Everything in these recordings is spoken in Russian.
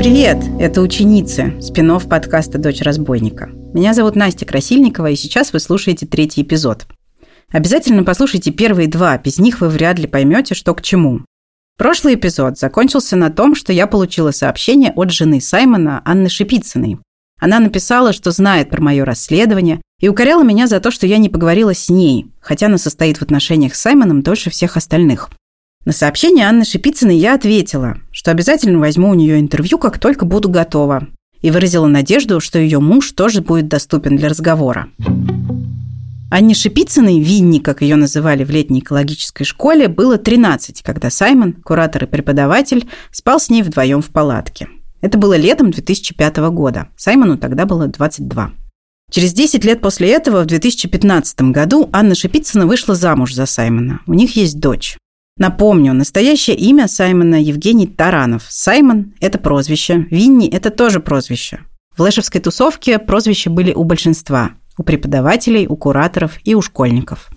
Привет! Это «Ученицы» – спин подкаста «Дочь разбойника». Меня зовут Настя Красильникова, и сейчас вы слушаете третий эпизод. Обязательно послушайте первые два, без них вы вряд ли поймете, что к чему. Прошлый эпизод закончился на том, что я получила сообщение от жены Саймона Анны Шипицыной. Она написала, что знает про мое расследование и укоряла меня за то, что я не поговорила с ней, хотя она состоит в отношениях с Саймоном дольше всех остальных. На сообщение Анны Шипицыной я ответила, что обязательно возьму у нее интервью, как только буду готова, и выразила надежду, что ее муж тоже будет доступен для разговора. Анне Шипицыной, Винни, как ее называли в летней экологической школе, было 13, когда Саймон, куратор и преподаватель, спал с ней вдвоем в палатке. Это было летом 2005 года. Саймону тогда было 22. Через 10 лет после этого, в 2015 году, Анна Шипицына вышла замуж за Саймона. У них есть дочь. Напомню, настоящее имя Саймона Евгений Таранов. Саймон – это прозвище, Винни – это тоже прозвище. В лэшевской тусовке прозвища были у большинства у преподавателей, у кураторов и у школьников.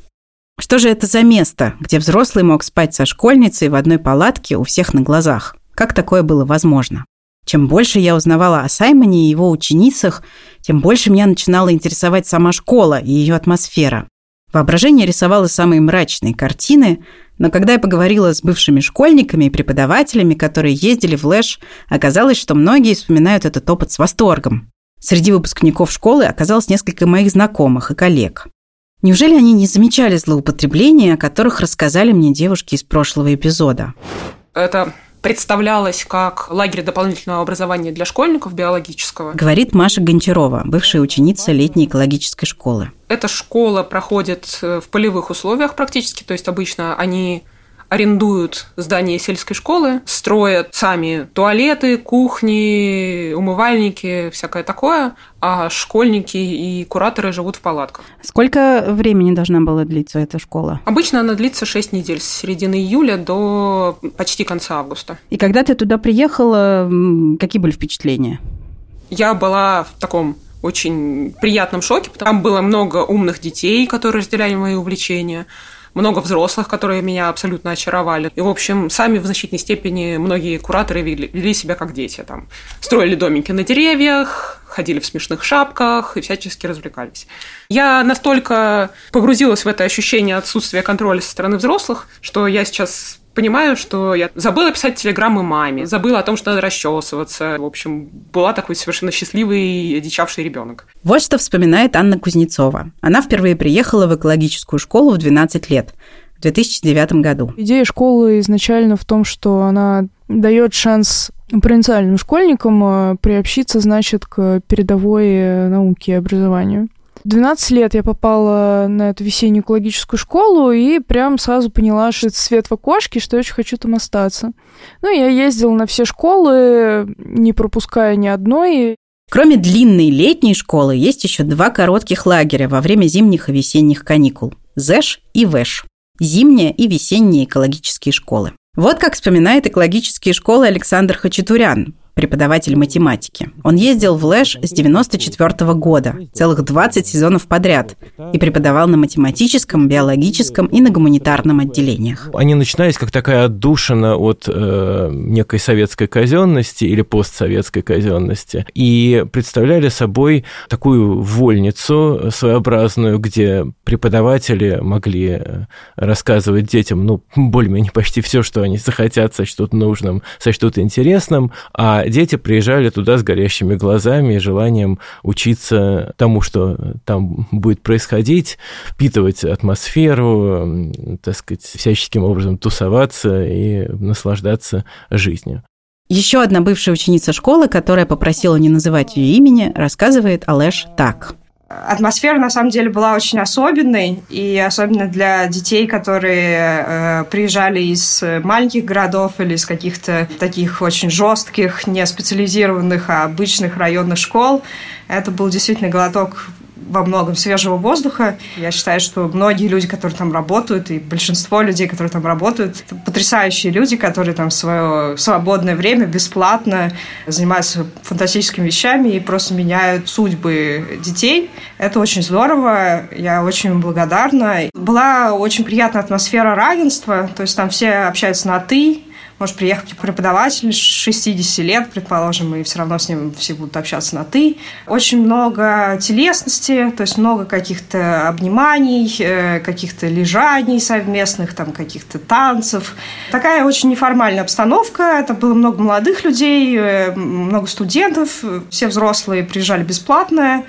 Что же это за место, где взрослый мог спать со школьницей в одной палатке у всех на глазах? Как такое было возможно? Чем больше я узнавала о Саймоне и его ученицах, тем больше меня начинала интересовать сама школа и ее атмосфера. Воображение рисовало самые мрачные картины, но когда я поговорила с бывшими школьниками и преподавателями, которые ездили в Лэш, оказалось, что многие вспоминают этот опыт с восторгом. Среди выпускников школы оказалось несколько моих знакомых и коллег. Неужели они не замечали злоупотребления, о которых рассказали мне девушки из прошлого эпизода? Это представлялось как лагерь дополнительного образования для школьников биологического. Говорит Маша Гончарова, бывшая ученица летней экологической школы. Эта школа проходит э, в полевых условиях практически, то есть обычно они арендуют здание сельской школы, строят сами туалеты, кухни, умывальники, всякое такое, а школьники и кураторы живут в палатках. Сколько времени должна была длиться эта школа? Обычно она длится 6 недель, с середины июля до почти конца августа. И когда ты туда приехала, какие были впечатления? Я была в таком очень приятном шоке, потому что там было много умных детей, которые разделяли мои увлечения много взрослых, которые меня абсолютно очаровали. И, в общем, сами в значительной степени многие кураторы вели, вели себя как дети. Там, строили домики на деревьях, ходили в смешных шапках и всячески развлекались. Я настолько погрузилась в это ощущение отсутствия контроля со стороны взрослых, что я сейчас понимаю, что я забыла писать телеграммы маме, забыла о том, что надо расчесываться. В общем, была такой совершенно счастливый, дичавший ребенок. Вот что вспоминает Анна Кузнецова. Она впервые приехала в экологическую школу в 12 лет. В 2009 году. Идея школы изначально в том, что она дает шанс провинциальным школьникам э, приобщиться, значит, к передовой э, науке и образованию. 12 лет я попала на эту весеннюю экологическую школу и прям сразу поняла, что это свет в окошке, что я очень хочу там остаться. Ну, я ездила на все школы, не пропуская ни одной. Кроме длинной летней школы, есть еще два коротких лагеря во время зимних и весенних каникул – ЗЭШ и ВЭШ – зимние и весенние экологические школы. Вот как вспоминает экологические школы Александр Хачатурян, преподаватель математики. Он ездил в Лэш с 94 года, целых 20 сезонов подряд, и преподавал на математическом, биологическом и на гуманитарном отделениях. Они начинались как такая отдушина от э, некой советской казенности или постсоветской казенности и представляли собой такую вольницу своеобразную, где преподаватели могли э, рассказывать детям, ну, более-менее почти все, что они захотят, сочтут нужным, сочтут интересным, а дети приезжали туда с горящими глазами и желанием учиться тому, что там будет происходить, впитывать атмосферу, так сказать, всяческим образом тусоваться и наслаждаться жизнью. Еще одна бывшая ученица школы, которая попросила не называть ее имени, рассказывает Алеш так. Атмосфера, на самом деле, была очень особенной, и особенно для детей, которые э, приезжали из маленьких городов или из каких-то таких очень жестких, не специализированных, а обычных районных школ. Это был действительно глоток во многом свежего воздуха. Я считаю, что многие люди, которые там работают, и большинство людей, которые там работают, это потрясающие люди, которые там свое свободное время бесплатно занимаются фантастическими вещами и просто меняют судьбы детей. Это очень здорово, я очень благодарна. Была очень приятная атмосфера равенства, то есть там все общаются на «ты», может приехать преподаватель 60 лет, предположим, и все равно с ним все будут общаться на «ты». Очень много телесности, то есть много каких-то обниманий, э, каких-то лежаний совместных, там, каких-то танцев. Такая очень неформальная обстановка. Это было много молодых людей, э, много студентов. Все взрослые приезжали бесплатно.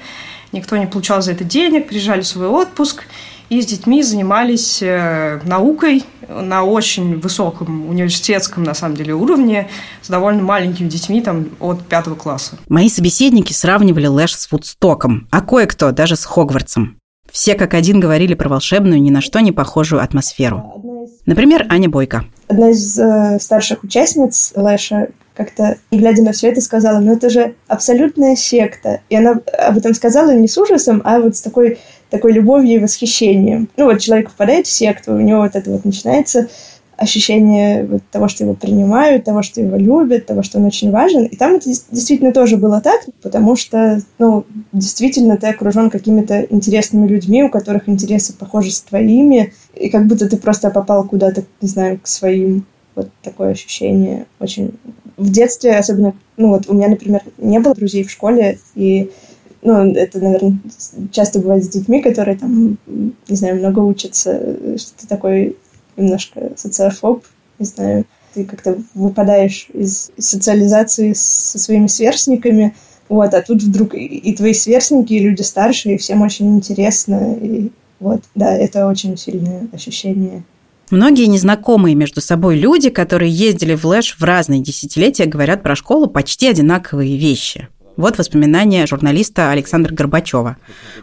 Никто не получал за это денег, приезжали в свой отпуск – и с детьми занимались э, наукой на очень высоком университетском, на самом деле, уровне, с довольно маленькими детьми там, от пятого класса. Мои собеседники сравнивали Лэш с Вудстоком, а кое-кто даже с Хогвартсом. Все как один говорили про волшебную, ни на что не похожую атмосферу. Например, Аня Бойко. Одна из э, старших участниц Лэша как-то, глядя на все это, сказала, ну это же абсолютная секта. И она об этом сказала не с ужасом, а вот с такой такой любовью и восхищением. Ну вот человек попадает в секту, у него вот это вот начинается ощущение вот того, что его принимают, того, что его любят, того, что он очень важен. И там это действительно тоже было так, потому что, ну, действительно ты окружен какими-то интересными людьми, у которых интересы похожи с твоими, и как будто ты просто попал куда-то, не знаю, к своим. Вот такое ощущение очень... В детстве, особенно, ну вот у меня, например, не было друзей в школе, и ну, это, наверное, часто бывает с детьми, которые там, не знаю, много учатся, что ты такой немножко социофоб, не знаю, ты как-то выпадаешь из, социализации со своими сверстниками, вот, а тут вдруг и, и твои сверстники, и люди старшие, и всем очень интересно, и вот, да, это очень сильное ощущение. Многие незнакомые между собой люди, которые ездили в Лэш в разные десятилетия, говорят про школу почти одинаковые вещи. Вот воспоминания журналиста Александра Горбачева.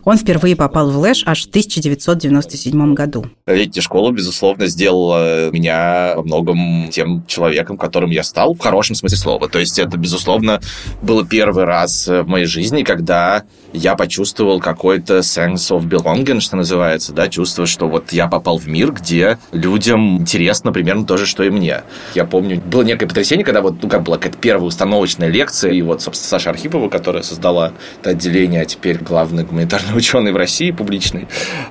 Он впервые попал в Лэш аж в 1997 году. Летняя школа, безусловно, сделала меня во многом тем человеком, которым я стал, в хорошем смысле слова. То есть это, безусловно, было первый раз в моей жизни, когда я почувствовал какой-то sense of belonging, что называется, да, чувство, что вот я попал в мир, где людям интересно примерно то же, что и мне. Я помню, было некое потрясение, когда вот, ну, как была какая-то первая установочная лекция, и вот, собственно, Саша Архипов Архипова, которая создала это отделение, а теперь главный гуманитарный ученый в России публичный,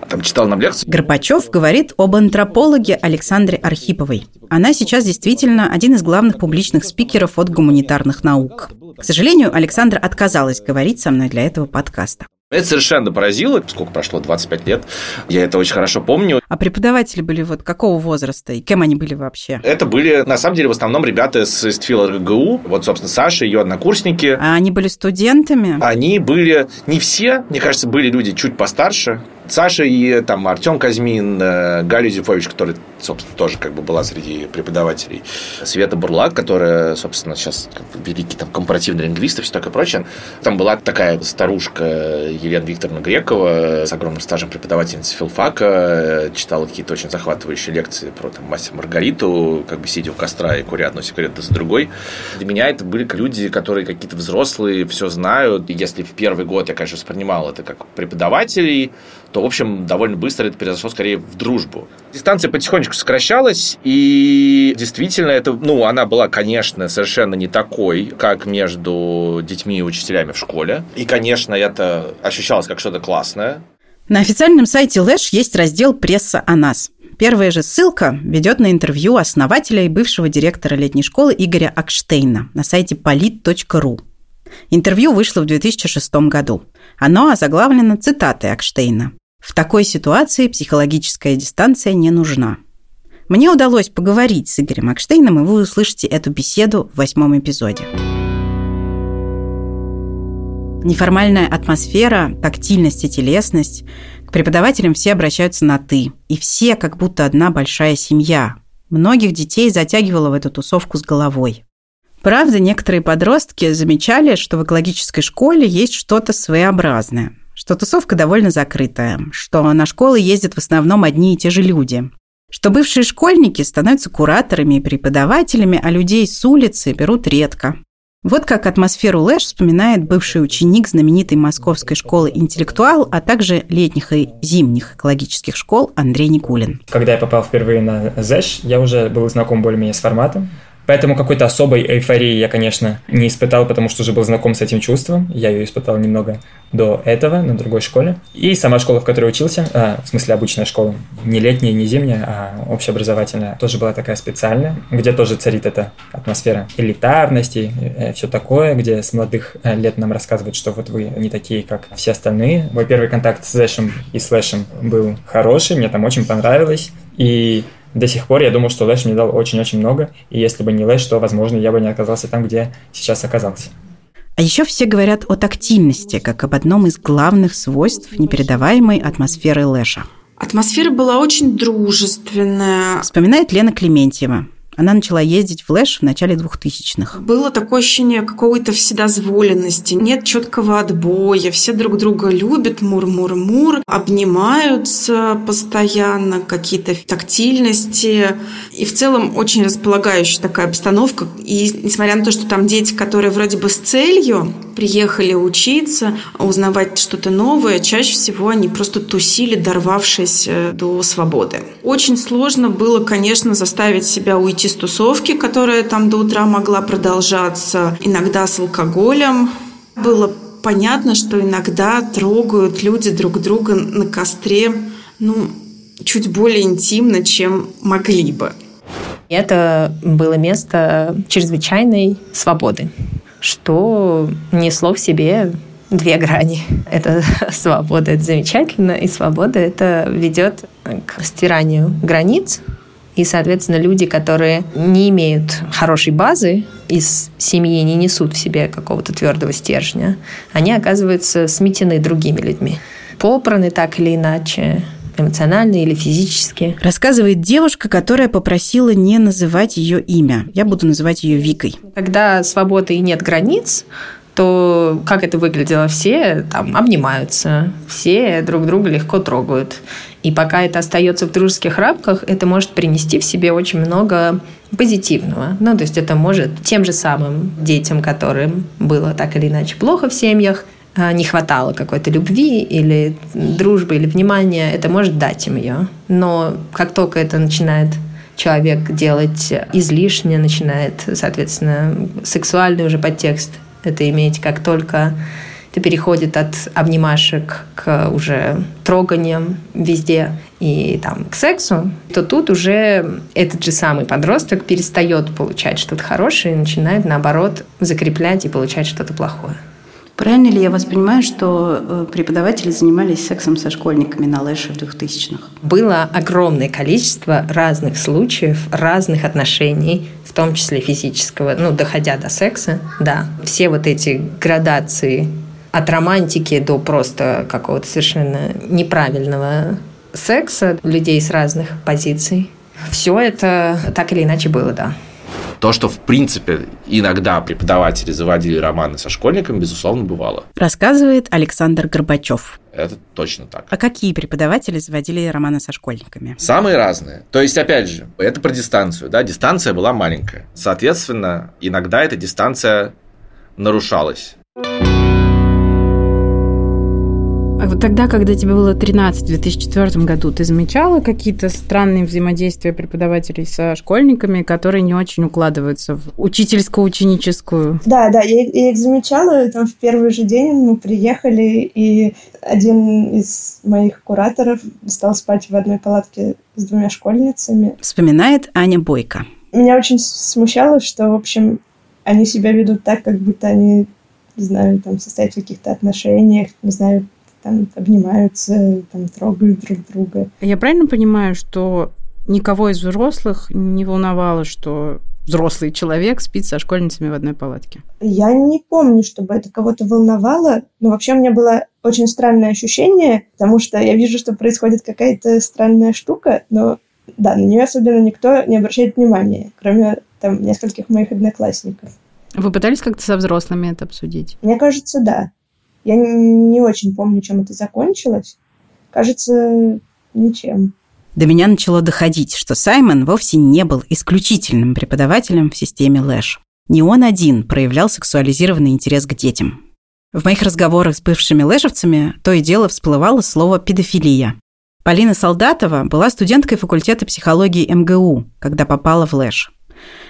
там читал нам лекцию. Горбачев говорит об антропологе Александре Архиповой. Она сейчас действительно один из главных публичных спикеров от гуманитарных наук. К сожалению, Александра отказалась говорить со мной для этого подкаста. Это совершенно поразило. Сколько прошло? 25 лет. Я это очень хорошо помню. А преподаватели были вот какого возраста и кем они были вообще? Это были, на самом деле, в основном ребята с Истфила ГГУ. Вот, собственно, Саша, ее однокурсники. А они были студентами? Они были не все. Мне кажется, были люди чуть постарше. Саша и там Артем Казьмин, э, Галя Зюфович, который, собственно, тоже как бы была среди преподавателей, Света Бурлак, которая, собственно, сейчас как бы, великий там компаративный лингвист и все такое прочее. Там была такая старушка Елена Викторовна Грекова с огромным стажем преподавательницы филфака, читала какие-то очень захватывающие лекции про там, мастер Маргариту, как бы сидя у костра и куря одну сигарету за другой. Для меня это были люди, которые какие-то взрослые, все знают. И если в первый год я, конечно, воспринимал это как преподавателей, то, в общем, довольно быстро это произошло скорее в дружбу. Дистанция потихонечку сокращалась, и действительно, это, ну, она была, конечно, совершенно не такой, как между детьми и учителями в школе. И, конечно, это ощущалось как что-то классное. На официальном сайте Лэш есть раздел «Пресса о нас». Первая же ссылка ведет на интервью основателя и бывшего директора летней школы Игоря Акштейна на сайте polit.ru. Интервью вышло в 2006 году. Оно озаглавлено цитатой Акштейна. В такой ситуации психологическая дистанция не нужна. Мне удалось поговорить с Игорем Акштейном, и вы услышите эту беседу в восьмом эпизоде. Неформальная атмосфера, тактильность и телесность. К преподавателям все обращаются на «ты». И все как будто одна большая семья. Многих детей затягивало в эту тусовку с головой. Правда, некоторые подростки замечали, что в экологической школе есть что-то своеобразное что тусовка довольно закрытая, что на школы ездят в основном одни и те же люди, что бывшие школьники становятся кураторами и преподавателями, а людей с улицы берут редко. Вот как атмосферу Лэш вспоминает бывший ученик знаменитой московской школы «Интеллектуал», а также летних и зимних экологических школ Андрей Никулин. Когда я попал впервые на ЗЭШ, я уже был знаком более-менее с форматом. Поэтому какой-то особой эйфории я, конечно, не испытал, потому что уже был знаком с этим чувством. Я ее испытал немного до этого на другой школе. И сама школа, в которой учился, а, в смысле обычная школа, не летняя, не зимняя, а общеобразовательная, тоже была такая специальная, где тоже царит эта атмосфера элитарности, э, все такое, где с молодых э, лет нам рассказывают, что вот вы не такие, как все остальные. Мой первый контакт с Эшем и Слэшем был хороший, мне там очень понравилось. И до сих пор я думал, что Лэш мне дал очень-очень много, и если бы не Лэш, то, возможно, я бы не оказался там, где сейчас оказался. А еще все говорят о тактильности, как об одном из главных свойств непередаваемой атмосферы Лэша. Атмосфера была очень дружественная. Вспоминает Лена Клементьева, она начала ездить в Флэш в начале 2000-х. Было такое ощущение какой-то вседозволенности, нет четкого отбоя, все друг друга любят, мур-мур-мур, обнимаются постоянно, какие-то тактильности. И в целом очень располагающая такая обстановка. И несмотря на то, что там дети, которые вроде бы с целью приехали учиться, узнавать что-то новое, чаще всего они просто тусили, дорвавшись э, до свободы. Очень сложно было, конечно, заставить себя уйти с тусовки, которая там до утра могла продолжаться, иногда с алкоголем. Было понятно, что иногда трогают люди друг друга на костре, ну, чуть более интимно, чем могли бы. Это было место чрезвычайной свободы, что несло в себе две грани. Это свобода, это замечательно, и свобода это ведет к стиранию границ, и, соответственно, люди, которые не имеют хорошей базы из семьи, не несут в себе какого-то твердого стержня, они оказываются сметены другими людьми. Попраны так или иначе, эмоционально или физически. Рассказывает девушка, которая попросила не называть ее имя. Я буду называть ее Викой. Когда свободы и нет границ, то как это выглядело? Все там обнимаются, все друг друга легко трогают. И пока это остается в дружеских рамках, это может принести в себе очень много позитивного. Ну, то есть это может тем же самым детям, которым было так или иначе плохо в семьях, а, не хватало какой-то любви или дружбы или внимания, это может дать им ее. Но как только это начинает человек делать излишне, начинает, соответственно, сексуальный уже подтекст это иметь, как только это переходит от обнимашек к уже троганиям везде и там к сексу, то тут уже этот же самый подросток перестает получать что-то хорошее и начинает, наоборот, закреплять и получать что-то плохое. Правильно ли я воспринимаю, что э, преподаватели занимались сексом со школьниками на Лэше в 2000-х? Было огромное количество разных случаев, разных отношений, в том числе физического, ну, доходя до секса, да. Все вот эти градации от романтики до просто какого-то совершенно неправильного секса людей с разных позиций. Все это так или иначе было, да. То, что, в принципе, иногда преподаватели заводили романы со школьниками, безусловно, бывало. Рассказывает Александр Горбачев. Это точно так. А какие преподаватели заводили романы со школьниками? Самые разные. То есть, опять же, это про дистанцию. Да? Дистанция была маленькая. Соответственно, иногда эта дистанция нарушалась. Вот тогда, когда тебе было 13, в 2004 году, ты замечала какие-то странные взаимодействия преподавателей со школьниками, которые не очень укладываются в учительско-ученическую? Да, да, я, я их замечала. Там в первый же день мы приехали, и один из моих кураторов стал спать в одной палатке с двумя школьницами. Вспоминает Аня Бойко. Меня очень смущало, что, в общем, они себя ведут так, как будто они, не знаю, там, состоят в каких-то отношениях, не знаю, там обнимаются, там трогают друг друга. Я правильно понимаю, что никого из взрослых не волновало, что взрослый человек спит со школьницами в одной палатке? Я не помню, чтобы это кого-то волновало, но вообще у меня было очень странное ощущение, потому что я вижу, что происходит какая-то странная штука, но да, на нее особенно никто не обращает внимания, кроме там нескольких моих одноклассников. Вы пытались как-то со взрослыми это обсудить? Мне кажется, да. Я не очень помню, чем это закончилось. Кажется, ничем. До меня начало доходить, что Саймон вовсе не был исключительным преподавателем в системе Лэш. Не он один проявлял сексуализированный интерес к детям. В моих разговорах с бывшими лэшевцами то и дело всплывало слово «педофилия». Полина Солдатова была студенткой факультета психологии МГУ, когда попала в Лэш.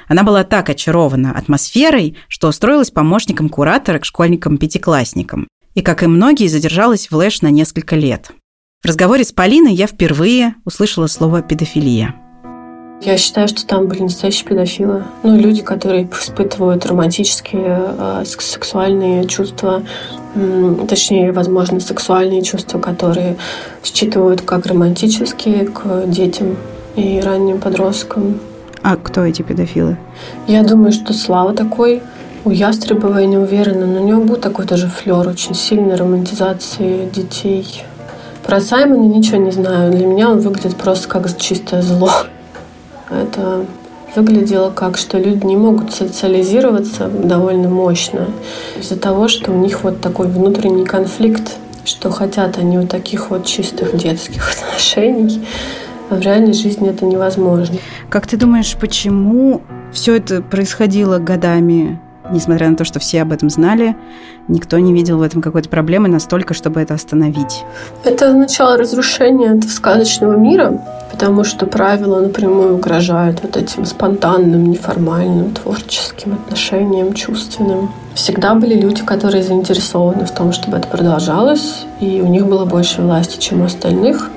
Она была так очарована атмосферой, что устроилась помощником куратора к школьникам-пятиклассникам. И, как и многие, задержалась в Лэш на несколько лет. В разговоре с Полиной я впервые услышала слово «педофилия». Я считаю, что там были настоящие педофилы. Ну, люди, которые испытывают романтические, э, сексуальные чувства, э, точнее, возможно, сексуальные чувства, которые считывают как романтические к детям и ранним подросткам. А кто эти педофилы? Я думаю, что Слава такой. У Ястребова я не уверена, но у него был такой тоже флер очень сильной романтизации детей. Про Саймона ничего не знаю. Для меня он выглядит просто как чистое зло. Это выглядело как, что люди не могут социализироваться довольно мощно из-за того, что у них вот такой внутренний конфликт, что хотят они вот таких вот чистых детских отношений, а в реальной жизни это невозможно. Как ты думаешь, почему все это происходило годами несмотря на то, что все об этом знали, никто не видел в этом какой-то проблемы настолько, чтобы это остановить. Это означало разрушение этого сказочного мира, потому что правила напрямую угрожают вот этим спонтанным, неформальным, творческим отношениям, чувственным. Всегда были люди, которые заинтересованы в том, чтобы это продолжалось, и у них было больше власти, чем у остальных.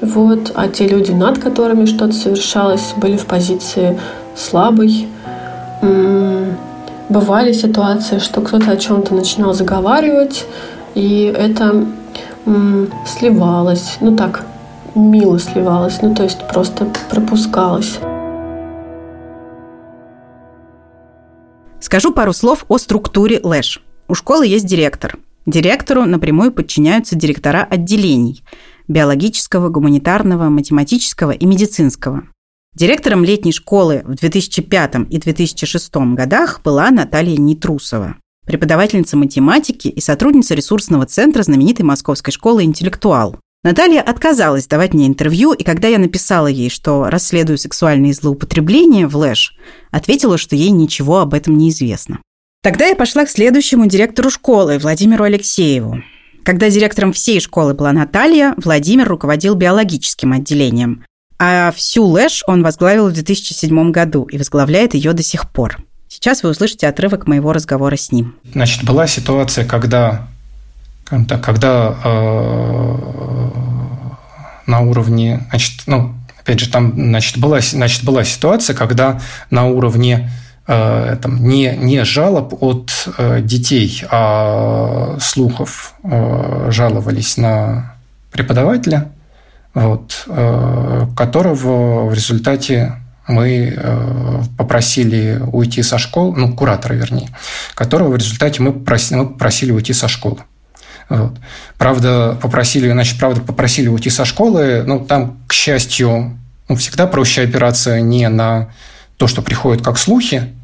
Вот. А те люди, над которыми что-то совершалось, были в позиции слабой, бывали ситуации, что кто-то о чем-то начинал заговаривать, и это сливалось, ну так, мило сливалось, ну то есть просто пропускалось. Скажу пару слов о структуре ЛЭШ. У школы есть директор. Директору напрямую подчиняются директора отделений – биологического, гуманитарного, математического и медицинского. Директором летней школы в 2005 и 2006 годах была Наталья Нетрусова, преподавательница математики и сотрудница ресурсного центра знаменитой московской школы «Интеллектуал». Наталья отказалась давать мне интервью, и когда я написала ей, что расследую сексуальные злоупотребления в Лэш, ответила, что ей ничего об этом не известно. Тогда я пошла к следующему директору школы, Владимиру Алексееву. Когда директором всей школы была Наталья, Владимир руководил биологическим отделением, а всю Лэш он возглавил в 2007 году и возглавляет ее до сих пор. Сейчас вы услышите отрывок моего разговора с ним. Значит, была ситуация, когда, когда э, на уровне, значит, ну, опять же, там, значит, была, значит, была ситуация, когда на уровне э, там, не, не жалоб от э, детей, а слухов э, жаловались на преподавателя – вот, э, которого в результате мы э, попросили уйти со школы, ну, куратора, вернее, которого в результате мы попросили, мы попросили уйти со школы. Вот. Правда, попросили, значит, правда, попросили уйти со школы, ну, там, к счастью, ну, всегда проще опираться не на то, что приходит как слухи,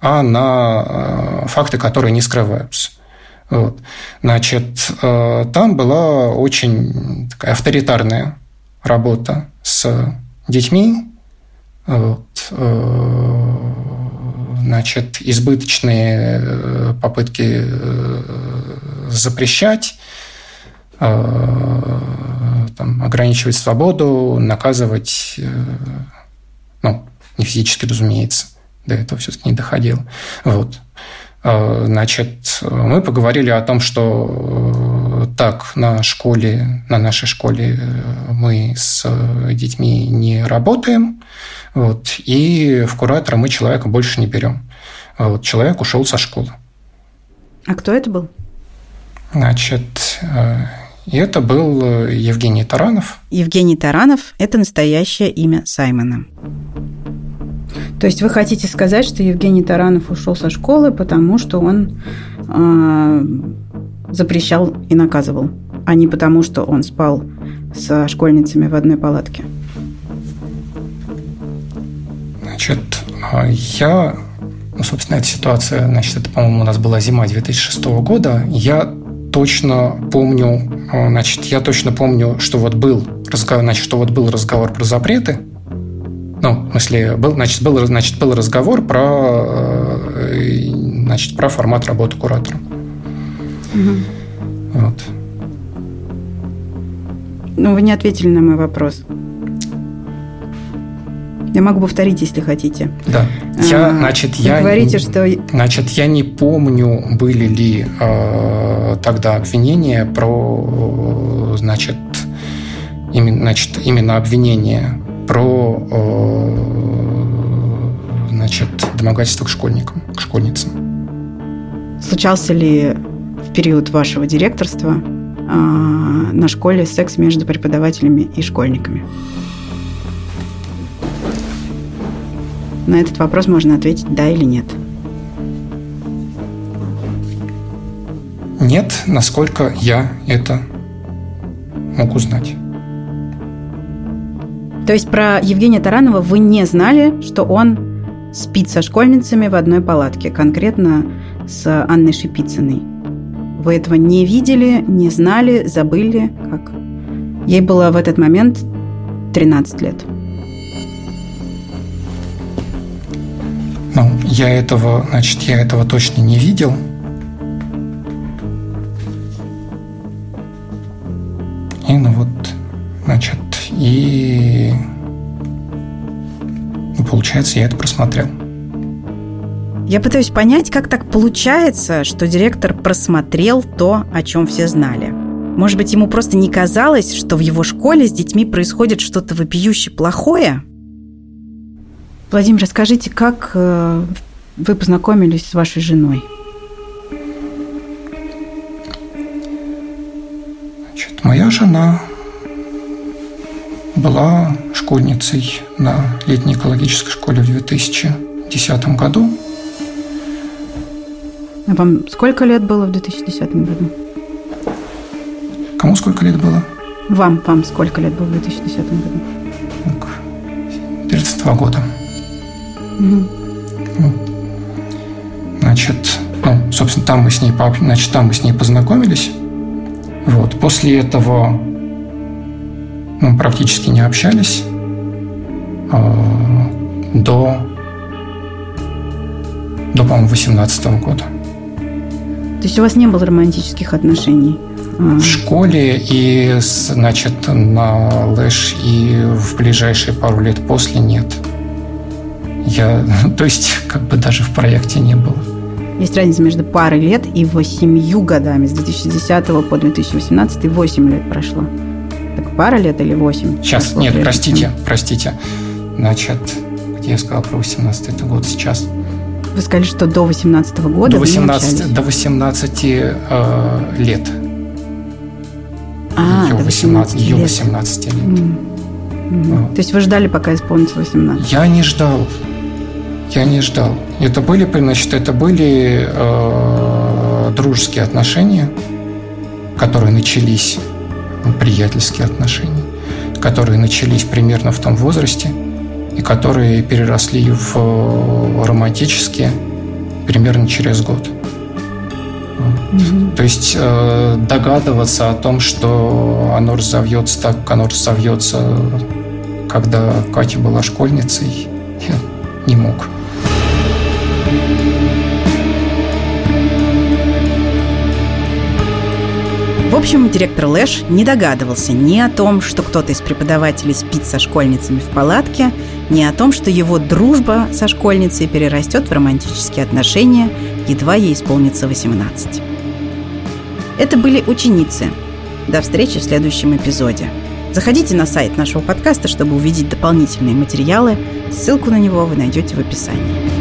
а на э, факты, которые не скрываются. Вот. Значит, там была очень такая авторитарная работа с детьми, вот, э, значит, избыточные э, попытки э, запрещать, там, ограничивать свободу, наказывать, ну, не физически, разумеется, до этого все-таки не доходило. Вот. Значит, мы поговорили о том, что так на школе, на нашей школе э, мы с детьми не работаем, вот, и в куратора мы человека больше не берем. Вот, человек ушел со школы. А кто это был? Значит, э, это был Евгений Таранов. Евгений Таранов – это настоящее имя Саймона. То есть вы хотите сказать, что Евгений Таранов ушел со школы, потому что он э, запрещал и наказывал, а не потому, что он спал со школьницами в одной палатке? Значит, а я, ну, собственно, эта ситуация, значит, это, по-моему, у нас была зима 2006 года. Я точно помню, а, значит, я точно помню, что вот был разговор, значит, что вот был разговор про запреты. Ну, в смысле, был, значит, был, значит, был разговор про, э, значит, про формат работы куратора. Угу. Вот. Ну, вы не ответили на мой вопрос. Я могу повторить, если хотите. Да. Я, значит, Вы я, говорите, что... Значит, я не помню, были ли э, тогда обвинения про, значит, именно, значит, именно обвинения про, э, значит, домогательство к школьникам, к школьницам. Случался ли в период вашего директорства э, на школе секс между преподавателями и школьниками? На этот вопрос можно ответить да или нет. Нет, насколько я это мог узнать. То есть про Евгения Таранова вы не знали, что он спит со школьницами в одной палатке, конкретно с Анной Шипицыной. Вы этого не видели, не знали, забыли? Как? Ей было в этот момент 13 лет. Ну, я этого, значит, я этого точно не видел. И ну вот, значит, и ну, получается, я это просмотрел. Я пытаюсь понять, как так получается, что директор просмотрел то, о чем все знали. Может быть, ему просто не казалось, что в его школе с детьми происходит что-то вопиюще плохое? Владимир, расскажите, как э, вы познакомились с вашей женой? Значит, моя жена была школьницей на летней экологической школе в 2010 году. А вам сколько лет было в 2010 году? Кому сколько лет было? Вам, вам сколько лет было в 2010 году? 32 года. Угу. Значит, ну, собственно, там мы с ней, значит, там мы с ней познакомились. Вот. После этого мы практически не общались э, до, до, по-моему, 18 года. То есть у вас не было романтических отношений? В школе и, значит, на Лэш и в ближайшие пару лет после нет. Я, то есть, как бы даже в проекте не было. Есть разница между парой лет и восемью годами. С 2010 по 2018 8 лет прошло. Так пара лет или 8? Сейчас, нет, простите, чем? простите. Значит, где я сказал про 18 год сейчас? Вы сказали, что до 18 года до 18, до 18 э, лет. А, ее, 18, 18 ее 18 лет. Mm. Mm. Вот. То есть вы ждали, пока исполнится 18? Я не ждал. Я не ждал. Это были, значит, это были э, дружеские отношения, которые начались, ну, приятельские отношения, которые начались примерно в том возрасте и которые переросли в э, романтические примерно через год. Mm-hmm. То есть э, догадываться о том, что оно разовьется так, как оно разовьется, когда Катя была школьницей, я не мог. В общем, директор Лэш не догадывался ни о том, что кто-то из преподавателей спит со школьницами в палатке, ни о том, что его дружба со школьницей перерастет в романтические отношения, едва ей исполнится 18. Это были ученицы. До встречи в следующем эпизоде. Заходите на сайт нашего подкаста, чтобы увидеть дополнительные материалы. Ссылку на него вы найдете в описании.